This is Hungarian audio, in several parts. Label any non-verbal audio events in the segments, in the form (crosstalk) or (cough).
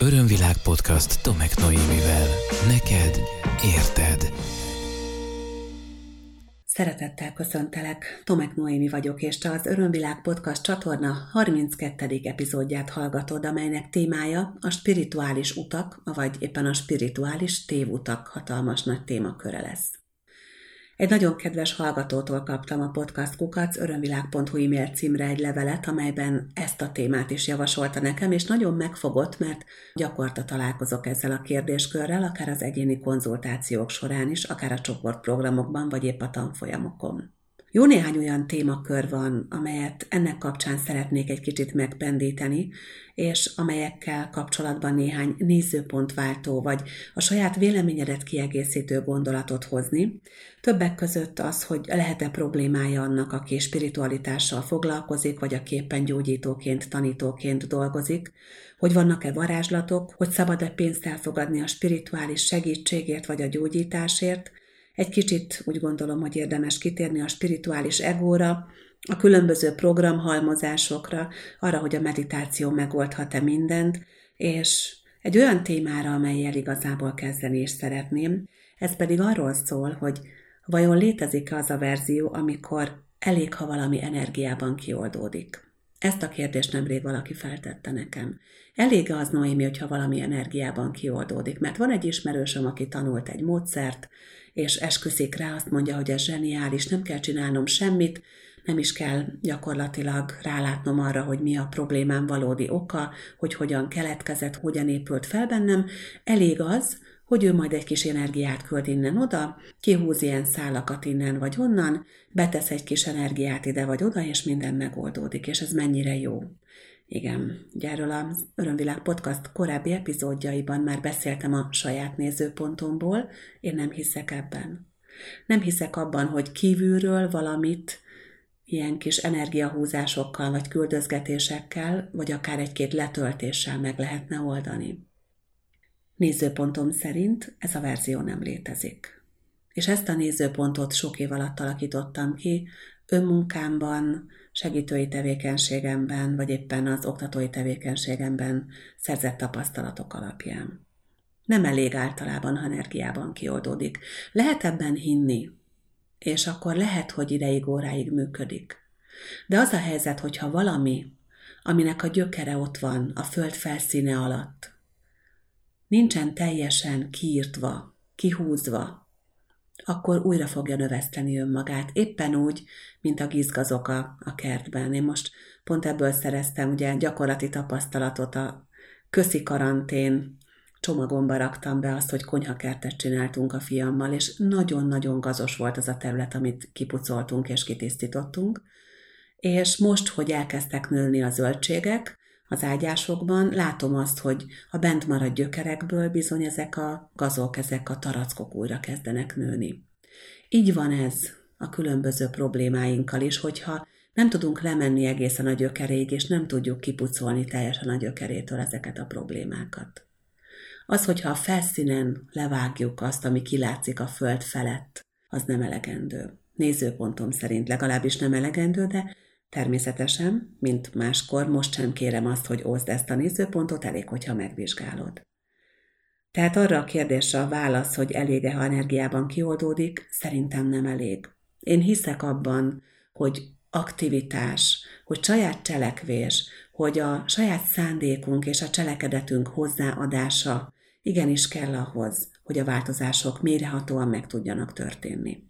Örömvilág podcast Tomek Noémivel. Neked érted. Szeretettel köszöntelek, Tomek Noémi vagyok, és te az Örömvilág Podcast csatorna 32. epizódját hallgatod, amelynek témája a spirituális utak, vagy éppen a spirituális tévutak hatalmas nagy témaköre lesz. Egy nagyon kedves hallgatótól kaptam a podcast kukac örömvilág.hu e-mail címre egy levelet, amelyben ezt a témát is javasolta nekem, és nagyon megfogott, mert gyakorta találkozok ezzel a kérdéskörrel, akár az egyéni konzultációk során is, akár a csoportprogramokban, vagy épp a tanfolyamokon. Jó néhány olyan témakör van, amelyet ennek kapcsán szeretnék egy kicsit megpendíteni, és amelyekkel kapcsolatban néhány nézőpontváltó vagy a saját véleményedet kiegészítő gondolatot hozni. Többek között az, hogy lehet-e problémája annak, aki spiritualitással foglalkozik, vagy a képen gyógyítóként, tanítóként dolgozik, hogy vannak-e varázslatok, hogy szabad-e pénzt elfogadni a spirituális segítségért vagy a gyógyításért, egy kicsit úgy gondolom, hogy érdemes kitérni a spirituális egóra, a különböző programhalmozásokra, arra, hogy a meditáció megoldhat-e mindent, és egy olyan témára, amelyel igazából kezdeni is szeretném, ez pedig arról szól, hogy vajon létezik-e az a verzió, amikor elég, ha valami energiában kioldódik. Ezt a kérdést nemrég valaki feltette nekem. Elég az, Noémi, hogyha valami energiában kioldódik, mert van egy ismerősöm, aki tanult egy módszert, és esküszik rá, azt mondja, hogy ez zseniális, nem kell csinálnom semmit, nem is kell gyakorlatilag rálátnom arra, hogy mi a problémám valódi oka, hogy hogyan keletkezett, hogyan épült fel bennem. Elég az, hogy ő majd egy kis energiát költ innen oda, kihúz ilyen szálakat innen vagy onnan, betesz egy kis energiát ide vagy oda, és minden megoldódik, és ez mennyire jó. Igen, ugye erről az Örömvilág Podcast korábbi epizódjaiban már beszéltem a saját nézőpontomból, én nem hiszek ebben. Nem hiszek abban, hogy kívülről valamit ilyen kis energiahúzásokkal, vagy küldözgetésekkel, vagy akár egy-két letöltéssel meg lehetne oldani. Nézőpontom szerint ez a verzió nem létezik. És ezt a nézőpontot sok év alatt alakítottam ki, önmunkámban, segítői tevékenységemben, vagy éppen az oktatói tevékenységemben szerzett tapasztalatok alapján. Nem elég általában, ha energiában kioldódik. Lehet ebben hinni, és akkor lehet, hogy ideig, óráig működik. De az a helyzet, hogyha valami, aminek a gyökere ott van, a föld felszíne alatt, nincsen teljesen kiírtva, kihúzva, akkor újra fogja növeszteni önmagát, éppen úgy, mint a gizgazok a, a kertben. Én most pont ebből szereztem ugye gyakorlati tapasztalatot a köszi karantén csomagomba raktam be azt, hogy konyhakertet csináltunk a fiammal, és nagyon-nagyon gazos volt az a terület, amit kipucoltunk és kitisztítottunk. És most, hogy elkezdtek nőni a zöldségek, az ágyásokban, látom azt, hogy a bent maradt gyökerekből bizony ezek a gazok, ezek a tarackok újra kezdenek nőni. Így van ez a különböző problémáinkkal is, hogyha nem tudunk lemenni egészen a gyökeréig, és nem tudjuk kipucolni teljesen a gyökerétől ezeket a problémákat. Az, hogyha a felszínen levágjuk azt, ami kilátszik a föld felett, az nem elegendő. Nézőpontom szerint legalábbis nem elegendő, de Természetesen, mint máskor, most sem kérem azt, hogy oszd ezt a nézőpontot, elég, hogyha megvizsgálod. Tehát arra a kérdésre a válasz, hogy elége, ha energiában kioldódik, szerintem nem elég. Én hiszek abban, hogy aktivitás, hogy saját cselekvés, hogy a saját szándékunk és a cselekedetünk hozzáadása igenis kell ahhoz, hogy a változások mérehatóan meg tudjanak történni.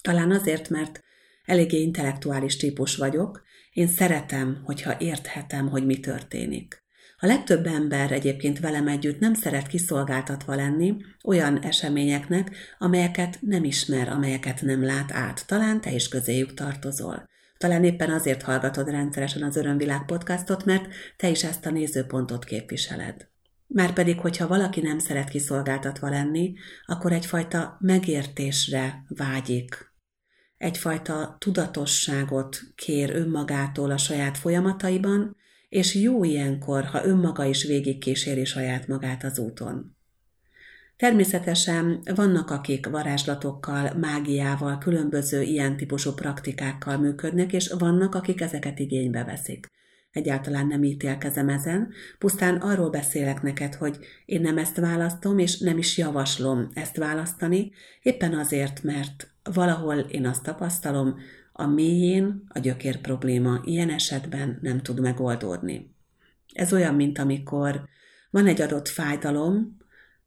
Talán azért, mert Eléggé intellektuális típus vagyok, én szeretem, hogyha érthetem, hogy mi történik. A legtöbb ember egyébként velem együtt nem szeret kiszolgáltatva lenni olyan eseményeknek, amelyeket nem ismer, amelyeket nem lát át. Talán te is közéjük tartozol. Talán éppen azért hallgatod rendszeresen az Örömvilág podcastot, mert te is ezt a nézőpontot képviseled. Márpedig, hogyha valaki nem szeret kiszolgáltatva lenni, akkor egyfajta megértésre vágyik, egyfajta tudatosságot kér önmagától a saját folyamataiban, és jó ilyenkor, ha önmaga is végigkíséri saját magát az úton. Természetesen vannak, akik varázslatokkal, mágiával, különböző ilyen típusú praktikákkal működnek, és vannak, akik ezeket igénybe veszik. Egyáltalán nem ítélkezem ezen, pusztán arról beszélek neked, hogy én nem ezt választom, és nem is javaslom ezt választani, éppen azért, mert valahol én azt tapasztalom, a mélyén a gyökér probléma ilyen esetben nem tud megoldódni. Ez olyan, mint amikor van egy adott fájdalom,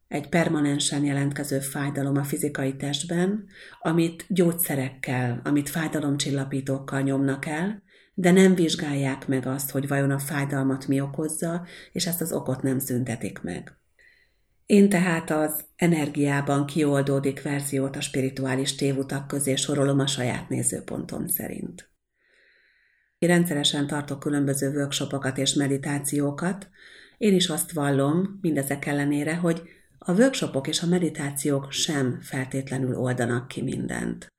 egy permanensen jelentkező fájdalom a fizikai testben, amit gyógyszerekkel, amit fájdalomcsillapítókkal nyomnak el, de nem vizsgálják meg azt, hogy vajon a fájdalmat mi okozza, és ezt az okot nem szüntetik meg. Én tehát az energiában kioldódik verziót a spirituális tévutak közé sorolom a saját nézőpontom szerint. Én rendszeresen tartok különböző workshopokat és meditációkat. Én is azt vallom, mindezek ellenére, hogy a workshopok és a meditációk sem feltétlenül oldanak ki mindent.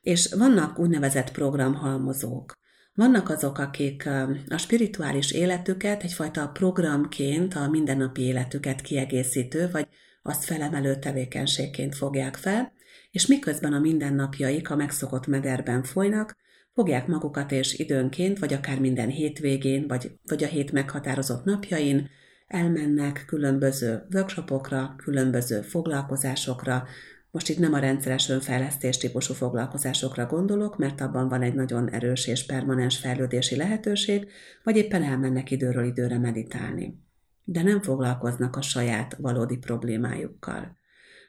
És vannak úgynevezett programhalmozók. Vannak azok, akik a spirituális életüket egyfajta programként, a mindennapi életüket kiegészítő, vagy azt felemelő tevékenységként fogják fel, és miközben a mindennapjaik a megszokott mederben folynak, fogják magukat és időnként, vagy akár minden hétvégén, vagy, vagy a hét meghatározott napjain elmennek különböző workshopokra, különböző foglalkozásokra, most itt nem a rendszeres önfejlesztés típusú foglalkozásokra gondolok, mert abban van egy nagyon erős és permanens fejlődési lehetőség, vagy éppen elmennek időről időre meditálni. De nem foglalkoznak a saját valódi problémájukkal.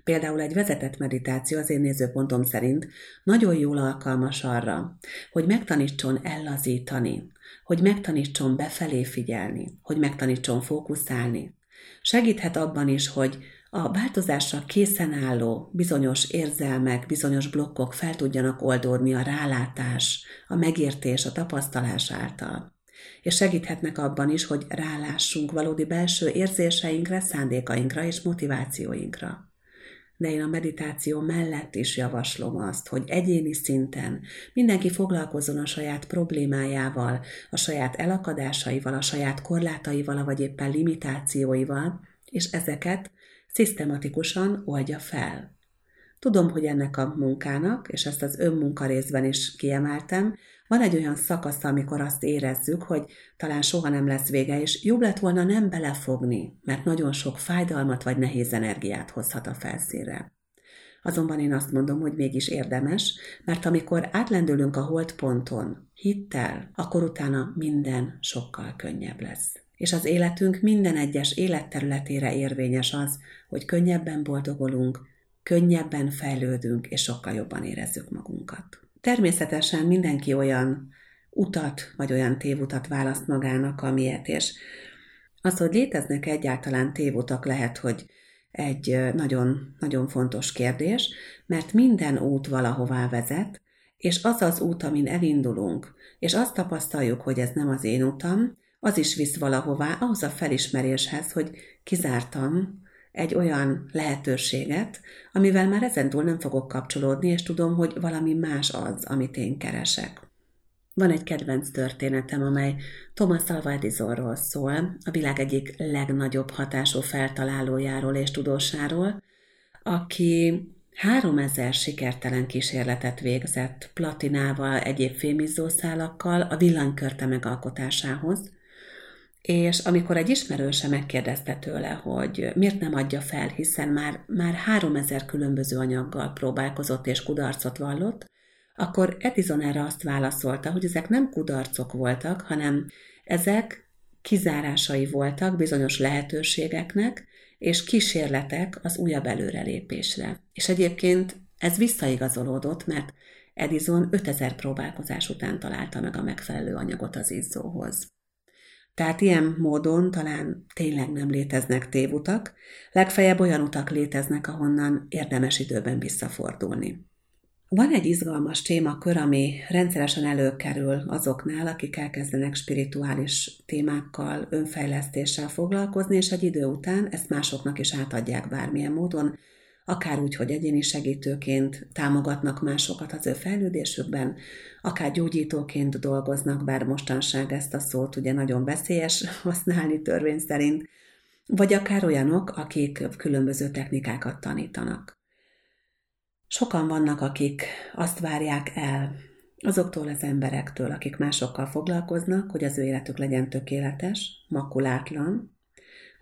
Például egy vezetett meditáció az én nézőpontom szerint nagyon jól alkalmas arra, hogy megtanítson ellazítani, hogy megtanítson befelé figyelni, hogy megtanítson fókuszálni. Segíthet abban is, hogy a változásra készen álló bizonyos érzelmek, bizonyos blokkok fel tudjanak oldódni a rálátás, a megértés, a tapasztalás által. És segíthetnek abban is, hogy rálássunk valódi belső érzéseinkre, szándékainkra és motivációinkra de én a meditáció mellett is javaslom azt, hogy egyéni szinten mindenki foglalkozzon a saját problémájával, a saját elakadásaival, a saját korlátaival, vagy éppen limitációival, és ezeket szisztematikusan oldja fel. Tudom, hogy ennek a munkának, és ezt az önmunka részben is kiemeltem, van egy olyan szakasz, amikor azt érezzük, hogy talán soha nem lesz vége, és jobb lett volna nem belefogni, mert nagyon sok fájdalmat vagy nehéz energiát hozhat a felszínre. Azonban én azt mondom, hogy mégis érdemes, mert amikor átlendülünk a holdponton, hittel, akkor utána minden sokkal könnyebb lesz. És az életünk minden egyes életterületére érvényes az, hogy könnyebben boldogulunk, könnyebben fejlődünk, és sokkal jobban érezzük magunkat. Természetesen mindenki olyan utat, vagy olyan tévutat választ magának, amilyet, és az, hogy léteznek egyáltalán tévutak, lehet, hogy egy nagyon, nagyon fontos kérdés, mert minden út valahová vezet, és az az út, amin elindulunk, és azt tapasztaljuk, hogy ez nem az én utam, az is visz valahová, ahhoz a felismeréshez, hogy kizártam egy olyan lehetőséget, amivel már ezentúl nem fogok kapcsolódni, és tudom, hogy valami más az, amit én keresek. Van egy kedvenc történetem, amely Thomas Alva Edisonról szól, a világ egyik legnagyobb hatású feltalálójáról és tudósáról, aki 3000 sikertelen kísérletet végzett platinával, egyéb fémizzószálakkal a villanykörte megalkotásához, és amikor egy ismerőse megkérdezte tőle, hogy miért nem adja fel, hiszen már, már 3000 különböző anyaggal próbálkozott és kudarcot vallott, akkor Edison erre azt válaszolta, hogy ezek nem kudarcok voltak, hanem ezek kizárásai voltak bizonyos lehetőségeknek, és kísérletek az újabb előrelépésre. És egyébként ez visszaigazolódott, mert Edison 5000 próbálkozás után találta meg a megfelelő anyagot az izzóhoz. Tehát ilyen módon talán tényleg nem léteznek tévutak, legfeljebb olyan utak léteznek, ahonnan érdemes időben visszafordulni. Van egy izgalmas témakör, ami rendszeresen előkerül azoknál, akik elkezdenek spirituális témákkal, önfejlesztéssel foglalkozni, és egy idő után ezt másoknak is átadják bármilyen módon, akár úgy, hogy egyéni segítőként támogatnak másokat az ő fejlődésükben, akár gyógyítóként dolgoznak, bár mostanság ezt a szót ugye nagyon veszélyes (laughs) használni törvény szerint, vagy akár olyanok, akik különböző technikákat tanítanak. Sokan vannak, akik azt várják el azoktól az emberektől, akik másokkal foglalkoznak, hogy az ő életük legyen tökéletes, makulátlan,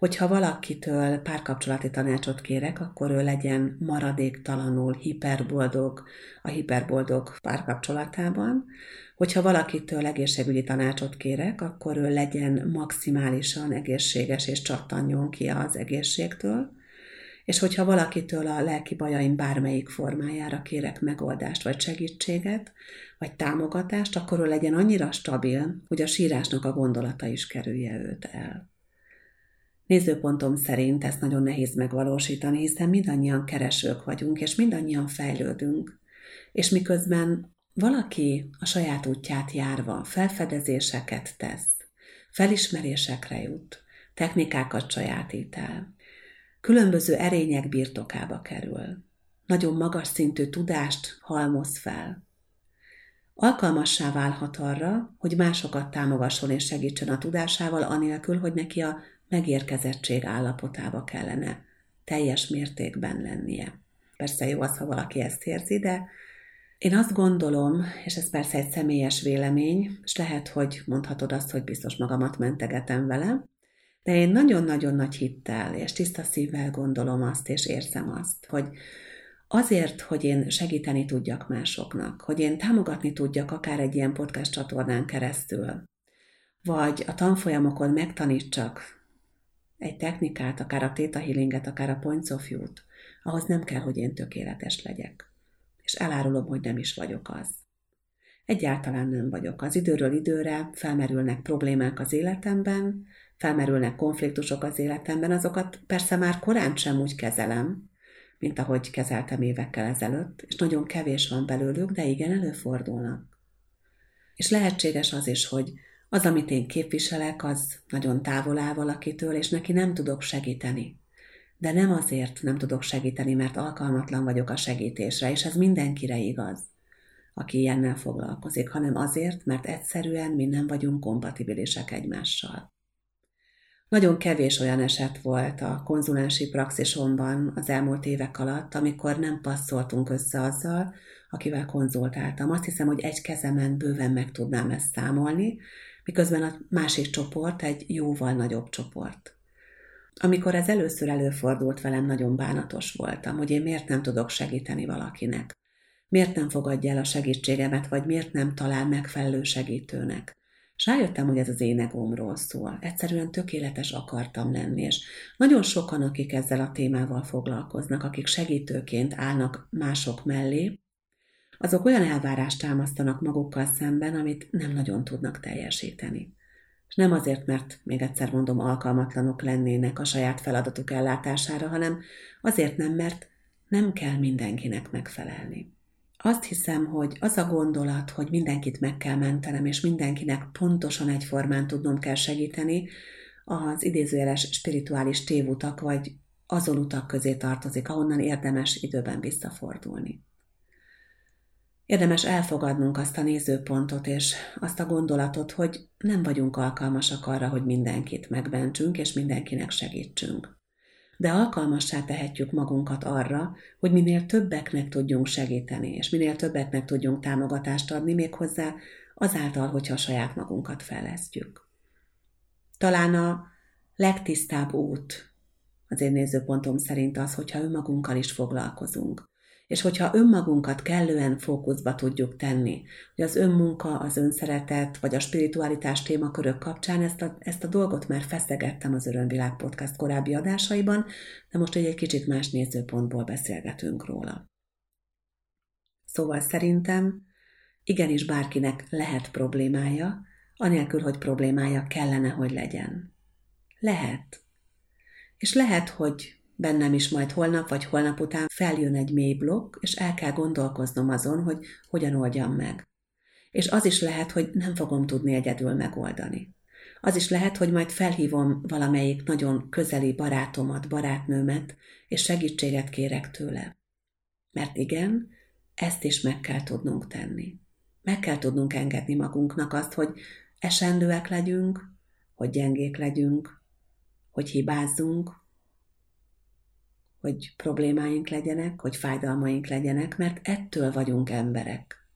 hogyha valakitől párkapcsolati tanácsot kérek, akkor ő legyen maradéktalanul hiperboldog a hiperboldog párkapcsolatában, hogyha valakitől egészségügyi tanácsot kérek, akkor ő legyen maximálisan egészséges és csattanjon ki az egészségtől, és hogyha valakitől a lelki bajaim bármelyik formájára kérek megoldást, vagy segítséget, vagy támogatást, akkor ő legyen annyira stabil, hogy a sírásnak a gondolata is kerülje őt el. Nézőpontom szerint ezt nagyon nehéz megvalósítani, hiszen mindannyian keresők vagyunk, és mindannyian fejlődünk. És miközben valaki a saját útját járva felfedezéseket tesz, felismerésekre jut, technikákat sajátít el, különböző erények birtokába kerül, nagyon magas szintű tudást halmoz fel, alkalmassá válhat arra, hogy másokat támogasson és segítsen a tudásával, anélkül, hogy neki a megérkezettség állapotába kellene teljes mértékben lennie. Persze jó az, ha valaki ezt érzi, de én azt gondolom, és ez persze egy személyes vélemény, és lehet, hogy mondhatod azt, hogy biztos magamat mentegetem vele, de én nagyon-nagyon nagy hittel és tiszta szívvel gondolom azt, és érzem azt, hogy azért, hogy én segíteni tudjak másoknak, hogy én támogatni tudjak akár egy ilyen podcast csatornán keresztül, vagy a tanfolyamokon megtanítsak egy technikát, akár a Theta Healinget, akár a Points of View-t, ahhoz nem kell, hogy én tökéletes legyek. És elárulom, hogy nem is vagyok az. Egyáltalán nem vagyok. Az időről időre felmerülnek problémák az életemben, felmerülnek konfliktusok az életemben, azokat persze már korán sem úgy kezelem, mint ahogy kezeltem évekkel ezelőtt, és nagyon kevés van belőlük, de igen, előfordulnak. És lehetséges az is, hogy az, amit én képviselek, az nagyon távol áll valakitől, és neki nem tudok segíteni. De nem azért nem tudok segíteni, mert alkalmatlan vagyok a segítésre, és ez mindenkire igaz, aki ilyennel foglalkozik, hanem azért, mert egyszerűen mi nem vagyunk kompatibilisek egymással. Nagyon kevés olyan eset volt a konzulási praxisomban az elmúlt évek alatt, amikor nem passzoltunk össze azzal, akivel konzultáltam. Azt hiszem, hogy egy kezemen bőven meg tudnám ezt számolni, miközben a másik csoport egy jóval nagyobb csoport. Amikor ez először előfordult velem, nagyon bánatos voltam, hogy én miért nem tudok segíteni valakinek. Miért nem fogadja el a segítségemet, vagy miért nem talál megfelelő segítőnek. És rájöttem, hogy ez az én egómról szól. Egyszerűen tökéletes akartam lenni, és nagyon sokan, akik ezzel a témával foglalkoznak, akik segítőként állnak mások mellé, azok olyan elvárást támasztanak magukkal szemben, amit nem nagyon tudnak teljesíteni. És nem azért, mert még egyszer mondom, alkalmatlanok lennének a saját feladatuk ellátására, hanem azért nem, mert nem kell mindenkinek megfelelni. Azt hiszem, hogy az a gondolat, hogy mindenkit meg kell mentenem, és mindenkinek pontosan egyformán tudnom kell segíteni, az idézőjeles spirituális tévutak, vagy azon utak közé tartozik, ahonnan érdemes időben visszafordulni. Érdemes elfogadnunk azt a nézőpontot és azt a gondolatot, hogy nem vagyunk alkalmasak arra, hogy mindenkit megbentsünk és mindenkinek segítsünk. De alkalmassá tehetjük magunkat arra, hogy minél többeknek tudjunk segíteni, és minél többeknek tudjunk támogatást adni, méghozzá azáltal, hogyha saját magunkat fejlesztjük. Talán a legtisztább út az én nézőpontom szerint az, hogyha önmagunkkal is foglalkozunk és hogyha önmagunkat kellően fókuszba tudjuk tenni, hogy az önmunka, az önszeretet, vagy a spiritualitás témakörök kapcsán ezt a, ezt a dolgot már feszegettem az Örömvilág podcast korábbi adásaiban, de most egy, kicsit más nézőpontból beszélgetünk róla. Szóval szerintem igenis bárkinek lehet problémája, anélkül, hogy problémája kellene, hogy legyen. Lehet. És lehet, hogy bennem is majd holnap vagy holnap után feljön egy mély blokk, és el kell gondolkoznom azon, hogy hogyan oldjam meg. És az is lehet, hogy nem fogom tudni egyedül megoldani. Az is lehet, hogy majd felhívom valamelyik nagyon közeli barátomat, barátnőmet, és segítséget kérek tőle. Mert igen, ezt is meg kell tudnunk tenni. Meg kell tudnunk engedni magunknak azt, hogy esendőek legyünk, hogy gyengék legyünk, hogy hibázzunk, hogy problémáink legyenek, hogy fájdalmaink legyenek, mert ettől vagyunk emberek.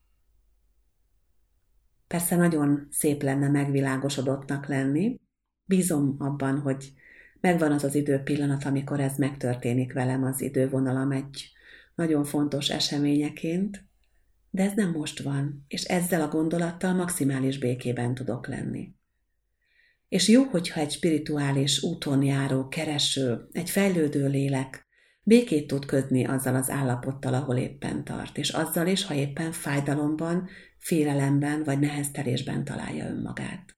Persze nagyon szép lenne megvilágosodottnak lenni. Bízom abban, hogy megvan az az időpillanat, amikor ez megtörténik velem az idővonalam egy nagyon fontos eseményeként, de ez nem most van, és ezzel a gondolattal maximális békében tudok lenni. És jó, hogyha egy spirituális úton járó, kereső, egy fejlődő lélek békét tud kötni azzal az állapottal, ahol éppen tart, és azzal is, ha éppen fájdalomban, félelemben vagy neheztelésben találja önmagát.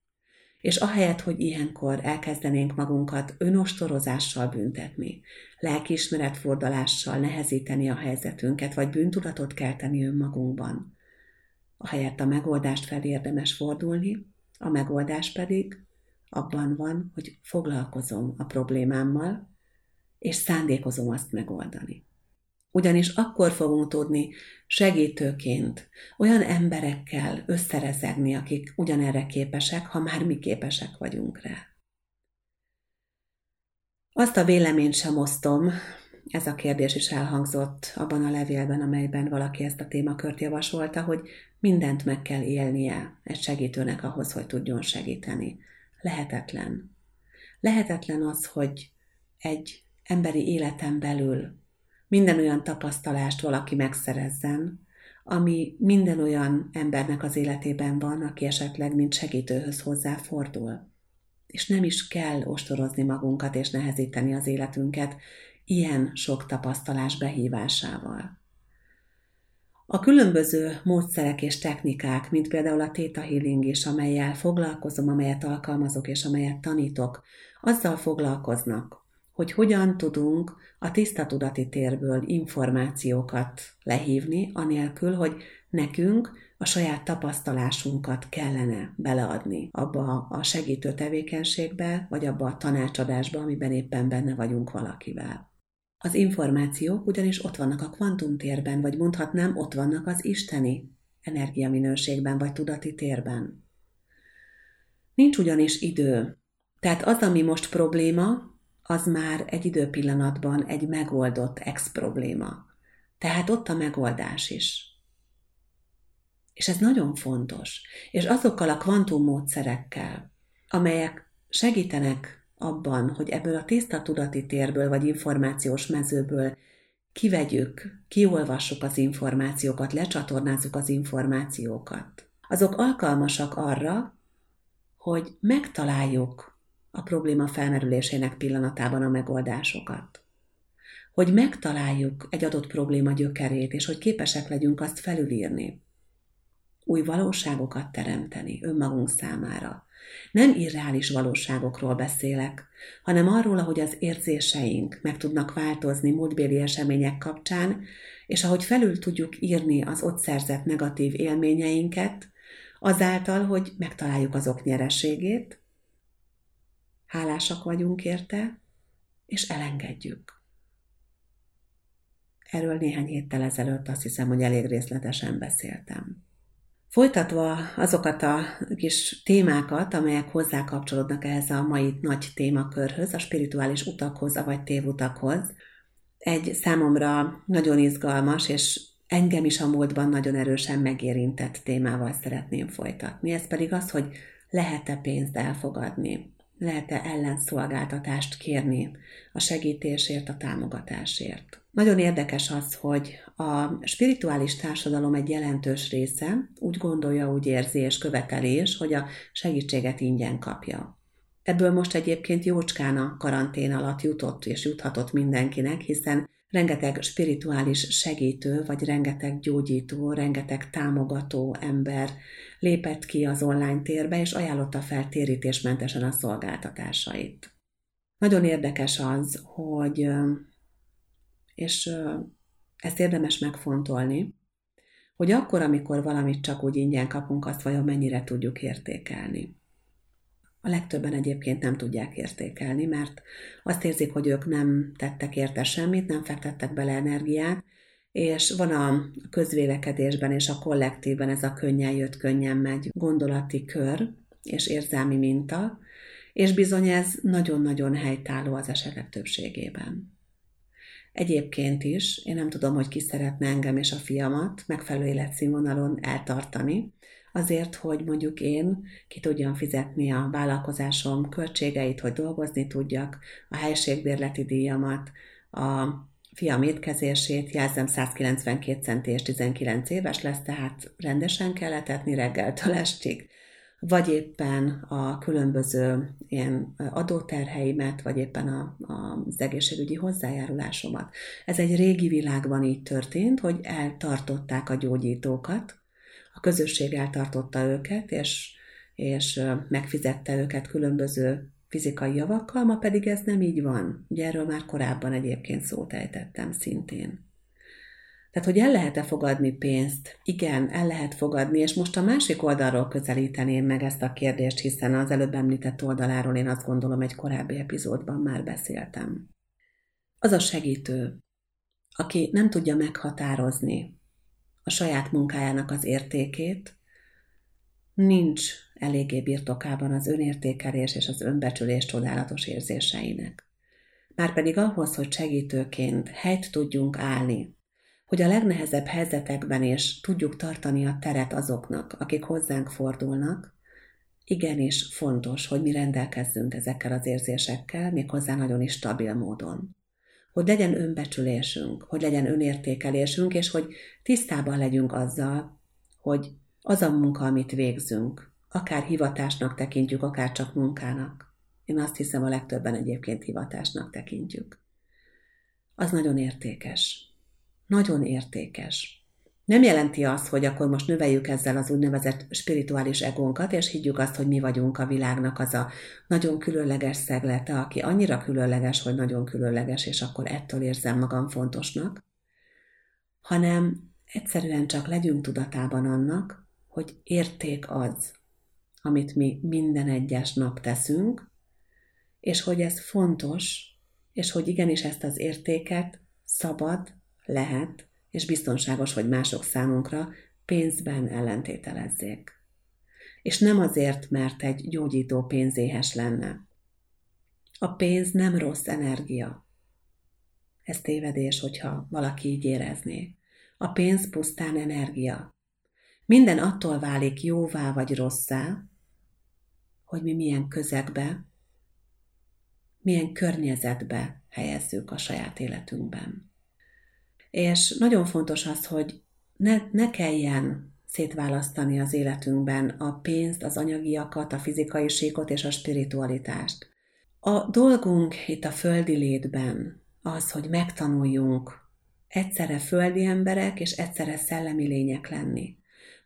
És ahelyett, hogy ilyenkor elkezdenénk magunkat önostorozással büntetni, lelkiismeretfordalással nehezíteni a helyzetünket, vagy bűntudatot kelteni önmagunkban, ahelyett a megoldást felé érdemes fordulni, a megoldás pedig abban van, hogy foglalkozom a problémámmal, és szándékozom azt megoldani. Ugyanis akkor fogunk tudni segítőként olyan emberekkel összerezegni, akik ugyanerre képesek, ha már mi képesek vagyunk rá. Azt a véleményt sem osztom, ez a kérdés is elhangzott abban a levélben, amelyben valaki ezt a témakört javasolta, hogy mindent meg kell élnie egy segítőnek ahhoz, hogy tudjon segíteni. Lehetetlen. Lehetetlen az, hogy egy emberi életen belül minden olyan tapasztalást valaki megszerezzen, ami minden olyan embernek az életében van, aki esetleg mint segítőhöz hozzáfordul. És nem is kell ostorozni magunkat és nehezíteni az életünket ilyen sok tapasztalás behívásával. A különböző módszerek és technikák, mint például a Theta Healing is, amelyel foglalkozom, amelyet alkalmazok és amelyet tanítok, azzal foglalkoznak, hogy hogyan tudunk a tiszta tudati térből információkat lehívni, anélkül, hogy nekünk a saját tapasztalásunkat kellene beleadni abba a segítő tevékenységbe, vagy abba a tanácsadásba, amiben éppen benne vagyunk valakivel. Az információk ugyanis ott vannak a kvantumtérben, vagy mondhatnám, ott vannak az isteni energiaminőségben, vagy tudati térben. Nincs ugyanis idő. Tehát az, ami most probléma, az már egy időpillanatban egy megoldott ex-probléma. Tehát ott a megoldás is. És ez nagyon fontos. És azokkal a kvantummódszerekkel, amelyek segítenek abban, hogy ebből a tiszta tudati térből vagy információs mezőből kivegyük, kiolvassuk az információkat, lecsatornázzuk az információkat. Azok alkalmasak arra, hogy megtaláljuk a probléma felmerülésének pillanatában a megoldásokat. Hogy megtaláljuk egy adott probléma gyökerét, és hogy képesek legyünk azt felülírni. Új valóságokat teremteni önmagunk számára. Nem irreális valóságokról beszélek, hanem arról, ahogy az érzéseink meg tudnak változni múltbéli események kapcsán, és ahogy felül tudjuk írni az ott szerzett negatív élményeinket, azáltal, hogy megtaláljuk azok nyereségét, hálásak vagyunk érte, és elengedjük. Erről néhány héttel ezelőtt azt hiszem, hogy elég részletesen beszéltem. Folytatva azokat a kis témákat, amelyek hozzá kapcsolódnak ehhez a mai nagy témakörhöz, a spirituális utakhoz, vagy tévutakhoz, egy számomra nagyon izgalmas, és engem is a múltban nagyon erősen megérintett témával szeretném folytatni. Ez pedig az, hogy lehet-e pénzt elfogadni lehet-e ellenszolgáltatást kérni a segítésért, a támogatásért. Nagyon érdekes az, hogy a spirituális társadalom egy jelentős része úgy gondolja, úgy érzi és követeli is, hogy a segítséget ingyen kapja. Ebből most egyébként jócskán a karantén alatt jutott és juthatott mindenkinek, hiszen rengeteg spirituális segítő, vagy rengeteg gyógyító, rengeteg támogató ember lépett ki az online térbe, és ajánlotta fel térítésmentesen a szolgáltatásait. Nagyon érdekes az, hogy, és ezt érdemes megfontolni, hogy akkor, amikor valamit csak úgy ingyen kapunk, azt vajon mennyire tudjuk értékelni. A legtöbben egyébként nem tudják értékelni, mert azt érzik, hogy ők nem tettek érte semmit, nem fektettek bele energiát, és van a közvélekedésben és a kollektívben ez a könnyen jött, könnyen megy gondolati kör és érzelmi minta, és bizony ez nagyon-nagyon helytálló az esetek többségében. Egyébként is, én nem tudom, hogy ki szeretne engem és a fiamat megfelelő életszínvonalon eltartani, azért, hogy mondjuk én ki tudjam fizetni a vállalkozásom költségeit, hogy dolgozni tudjak, a helységbérleti díjamat, a fiam étkezését, jelzem 192 centi és 19 éves lesz, tehát rendesen kell etetni reggeltől estig, vagy éppen a különböző ilyen adóterheimet, vagy éppen a, a, az egészségügyi hozzájárulásomat. Ez egy régi világban így történt, hogy eltartották a gyógyítókat, a közösség eltartotta őket, és, és megfizette őket különböző fizikai javakkal, ma pedig ez nem így van. Ugye erről már korábban egyébként szót ejtettem szintén. Tehát, hogy el lehet-e fogadni pénzt? Igen, el lehet fogadni, és most a másik oldalról közelíteném meg ezt a kérdést, hiszen az előbb említett oldaláról én azt gondolom egy korábbi epizódban már beszéltem. Az a segítő, aki nem tudja meghatározni a saját munkájának az értékét, nincs eléggé birtokában az önértékelés és az önbecsülés csodálatos érzéseinek. Márpedig ahhoz, hogy segítőként helyt tudjunk állni, hogy a legnehezebb helyzetekben is tudjuk tartani a teret azoknak, akik hozzánk fordulnak, igenis fontos, hogy mi rendelkezzünk ezekkel az érzésekkel, méghozzá nagyon is stabil módon. Hogy legyen önbecsülésünk, hogy legyen önértékelésünk, és hogy tisztában legyünk azzal, hogy az a munka, amit végzünk, akár hivatásnak tekintjük, akár csak munkának. Én azt hiszem, a legtöbben egyébként hivatásnak tekintjük. Az nagyon értékes. Nagyon értékes. Nem jelenti azt, hogy akkor most növeljük ezzel az úgynevezett spirituális egónkat, és higgyük azt, hogy mi vagyunk a világnak az a nagyon különleges szeglete, aki annyira különleges, hogy nagyon különleges, és akkor ettől érzem magam fontosnak, hanem egyszerűen csak legyünk tudatában annak, hogy érték az, amit mi minden egyes nap teszünk, és hogy ez fontos, és hogy igenis ezt az értéket szabad, lehet, és biztonságos, hogy mások számunkra pénzben ellentételezzék. És nem azért, mert egy gyógyító pénzéhes lenne. A pénz nem rossz energia. Ez tévedés, hogyha valaki így érezné. A pénz pusztán energia. Minden attól válik jóvá vagy rosszá, hogy mi milyen közegbe, milyen környezetbe helyezzük a saját életünkben. És nagyon fontos az, hogy ne, ne kelljen szétválasztani az életünkben a pénzt, az anyagiakat, a fizikai síkot és a spiritualitást. A dolgunk itt a földi létben az, hogy megtanuljunk egyszerre földi emberek és egyszerre szellemi lények lenni.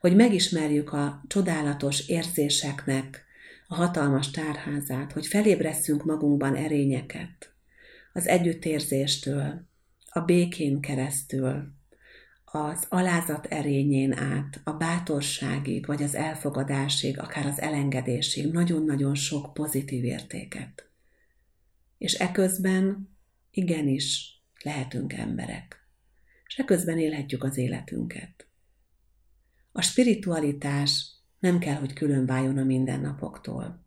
Hogy megismerjük a csodálatos érzéseknek a hatalmas tárházát, hogy felébresszünk magunkban erényeket, az együttérzéstől, a békén keresztül, az alázat erényén át, a bátorságig, vagy az elfogadásig, akár az elengedésig, nagyon-nagyon sok pozitív értéket. És eközben igenis lehetünk emberek. És eközben élhetjük az életünket. A spiritualitás nem kell, hogy külön váljon a mindennapoktól.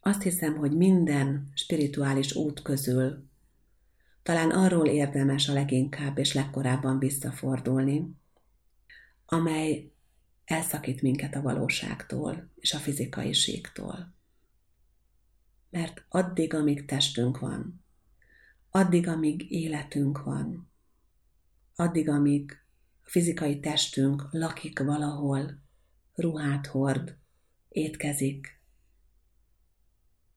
Azt hiszem, hogy minden spirituális út közül talán arról érdemes a leginkább és legkorábban visszafordulni, amely elszakít minket a valóságtól és a fizikai síktól. Mert addig, amíg testünk van, addig, amíg életünk van, addig, amíg a fizikai testünk lakik valahol, ruhát hord, étkezik,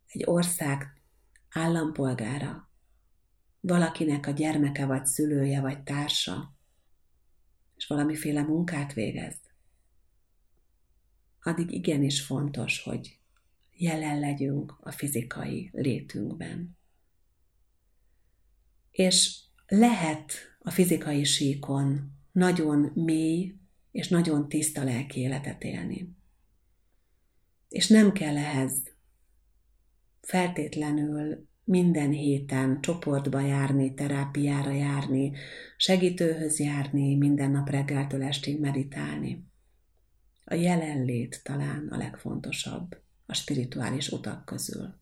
egy ország állampolgára, valakinek a gyermeke vagy szülője vagy társa, és valamiféle munkát végez, addig igenis fontos, hogy jelen legyünk a fizikai létünkben. És lehet a fizikai síkon nagyon mély és nagyon tiszta lelki életet élni. És nem kell ehhez feltétlenül minden héten csoportba járni, terápiára járni, segítőhöz járni, minden nap reggeltől estig meditálni. A jelenlét talán a legfontosabb a spirituális utak közül.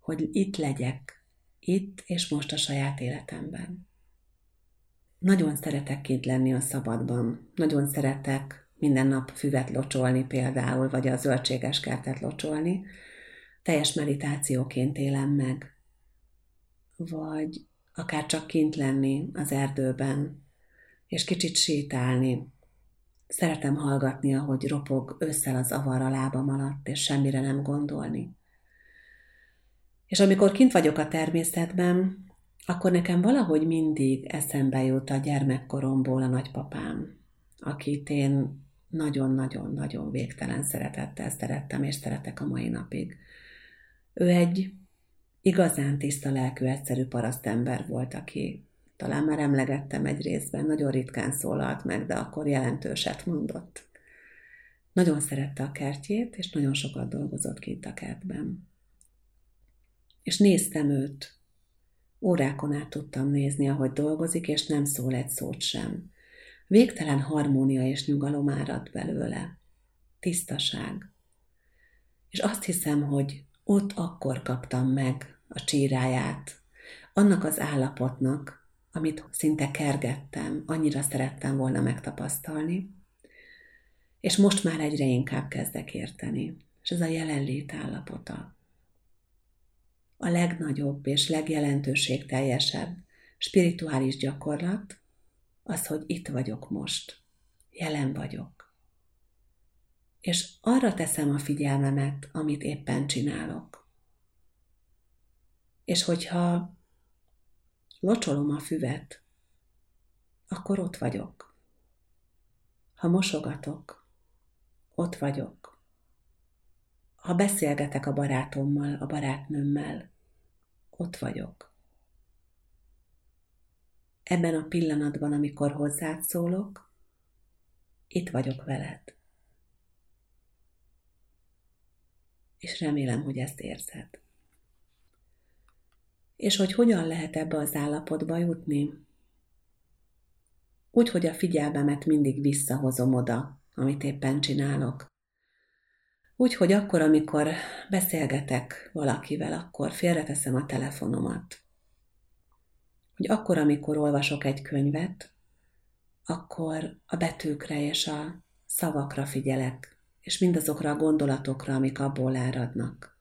Hogy itt legyek, itt és most a saját életemben. Nagyon szeretek kint lenni a szabadban. Nagyon szeretek minden nap füvet locsolni például, vagy a zöldséges kertet locsolni, teljes meditációként élem meg. Vagy akár csak kint lenni az erdőben, és kicsit sétálni. Szeretem hallgatni, ahogy ropog ősszel az avar a lábam alatt, és semmire nem gondolni. És amikor kint vagyok a természetben, akkor nekem valahogy mindig eszembe jut a gyermekkoromból a nagypapám, akit én nagyon-nagyon-nagyon végtelen szeretettel szerettem, és szeretek a mai napig. Ő egy igazán tiszta lelkű, egyszerű parasztember volt, aki talán már emlegettem egy részben, nagyon ritkán szólalt meg, de akkor jelentőset mondott. Nagyon szerette a kertjét, és nagyon sokat dolgozott kint a kertben. És néztem őt, órákon át tudtam nézni, ahogy dolgozik, és nem szól egy szót sem. Végtelen harmónia és nyugalom árad belőle. Tisztaság. És azt hiszem, hogy ott akkor kaptam meg a csíráját, annak az állapotnak, amit szinte kergettem, annyira szerettem volna megtapasztalni, és most már egyre inkább kezdek érteni. És ez a jelenlét állapota. A legnagyobb és legjelentőségteljesebb spirituális gyakorlat az, hogy itt vagyok most, jelen vagyok. És arra teszem a figyelmemet, amit éppen csinálok. És hogyha locsolom a füvet, akkor ott vagyok. Ha mosogatok, ott vagyok. Ha beszélgetek a barátommal, a barátnőmmel, ott vagyok. Ebben a pillanatban, amikor hozzád szólok, itt vagyok veled. És remélem, hogy ezt érzed. És hogy hogyan lehet ebbe az állapotba jutni? Úgy, hogy a figyelmemet mindig visszahozom oda, amit éppen csinálok. Úgy, hogy akkor, amikor beszélgetek valakivel, akkor félreteszem a telefonomat. Hogy akkor, amikor olvasok egy könyvet, akkor a betűkre és a szavakra figyelek, és mindazokra a gondolatokra, amik abból áradnak.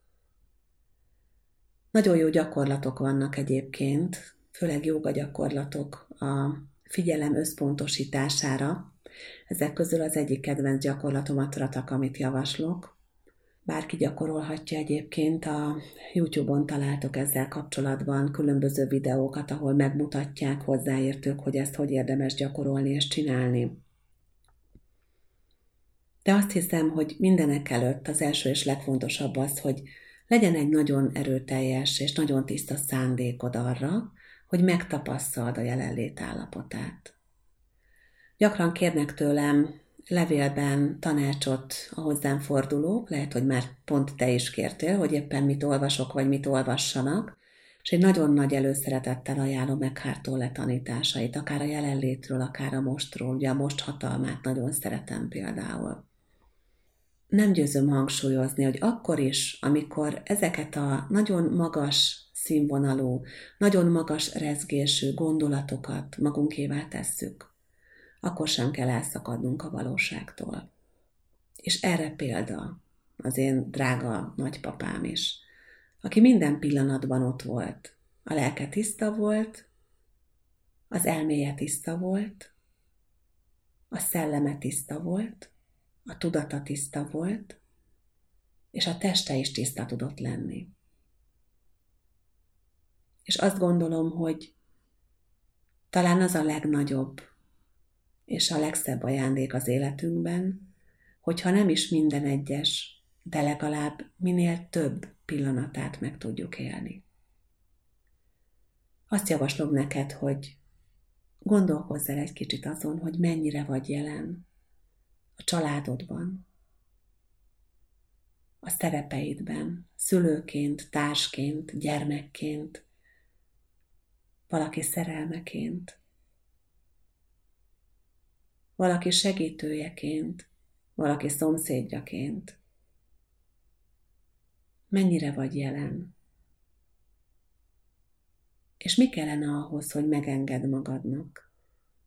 Nagyon jó gyakorlatok vannak egyébként, főleg joga gyakorlatok a figyelem összpontosítására. Ezek közül az egyik kedvenc gyakorlatom a tratak, amit javaslok. Bárki gyakorolhatja egyébként, a YouTube-on találtok ezzel kapcsolatban különböző videókat, ahol megmutatják hozzáértők, hogy ezt hogy érdemes gyakorolni és csinálni. De azt hiszem, hogy mindenek előtt az első és legfontosabb az, hogy legyen egy nagyon erőteljes és nagyon tiszta szándékod arra, hogy megtapasztald a jelenlét állapotát. Gyakran kérnek tőlem levélben tanácsot a hozzám fordulók, lehet, hogy már pont te is kértél, hogy éppen mit olvasok, vagy mit olvassanak, és egy nagyon nagy előszeretettel ajánlom meg Hártól tanításait, akár a jelenlétről, akár a mostról, ugye a most hatalmát nagyon szeretem például nem győzöm hangsúlyozni, hogy akkor is, amikor ezeket a nagyon magas színvonalú, nagyon magas rezgésű gondolatokat magunkévá tesszük, akkor sem kell elszakadnunk a valóságtól. És erre példa az én drága nagypapám is, aki minden pillanatban ott volt. A lelke tiszta volt, az elméje tiszta volt, a szelleme tiszta volt, a tudata tiszta volt, és a teste is tiszta tudott lenni. És azt gondolom, hogy talán az a legnagyobb és a legszebb ajándék az életünkben, hogyha nem is minden egyes, de legalább minél több pillanatát meg tudjuk élni. Azt javaslom neked, hogy gondolkozz el egy kicsit azon, hogy mennyire vagy jelen, a családodban, a szerepeidben, szülőként, társként, gyermekként, valaki szerelmeként, valaki segítőjeként, valaki szomszédjaként. Mennyire vagy jelen? És mi kellene ahhoz, hogy megengedd magadnak,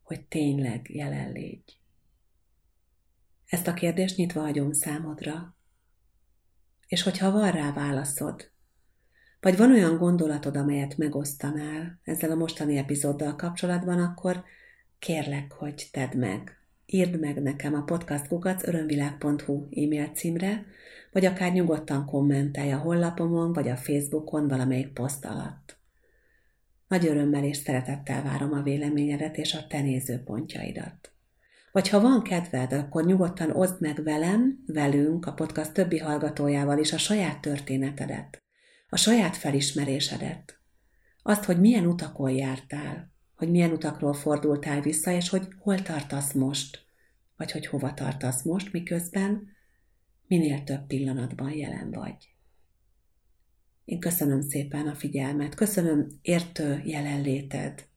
hogy tényleg jelen légy? Ezt a kérdést nyitva hagyom számodra. És hogyha van rá válaszod, vagy van olyan gondolatod, amelyet megosztanál ezzel a mostani epizóddal kapcsolatban, akkor kérlek, hogy tedd meg. Írd meg nekem a podcastkukacörömvilág.hu e-mail címre, vagy akár nyugodtan kommentelj a honlapomon, vagy a Facebookon valamelyik poszt alatt. Nagy örömmel és szeretettel várom a véleményedet és a te nézőpontjaidat. Vagy ha van kedved, akkor nyugodtan oszd meg velem, velünk, a podcast többi hallgatójával is a saját történetedet, a saját felismerésedet. Azt, hogy milyen utakon jártál, hogy milyen utakról fordultál vissza, és hogy hol tartasz most, vagy hogy hova tartasz most, miközben minél több pillanatban jelen vagy. Én köszönöm szépen a figyelmet, köszönöm értő jelenléted.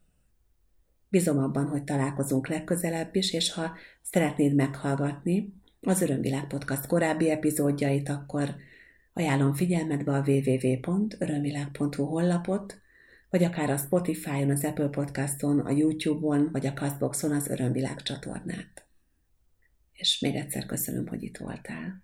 Bízom abban, hogy találkozunk legközelebb is, és ha szeretnéd meghallgatni az Örömvilág Podcast korábbi epizódjait, akkor ajánlom figyelmetbe a www.örömvilág.hu honlapot, vagy akár a Spotify-on, az Apple Podcaston, a YouTube-on, vagy a Castboxon az Örömvilág csatornát. És még egyszer köszönöm, hogy itt voltál.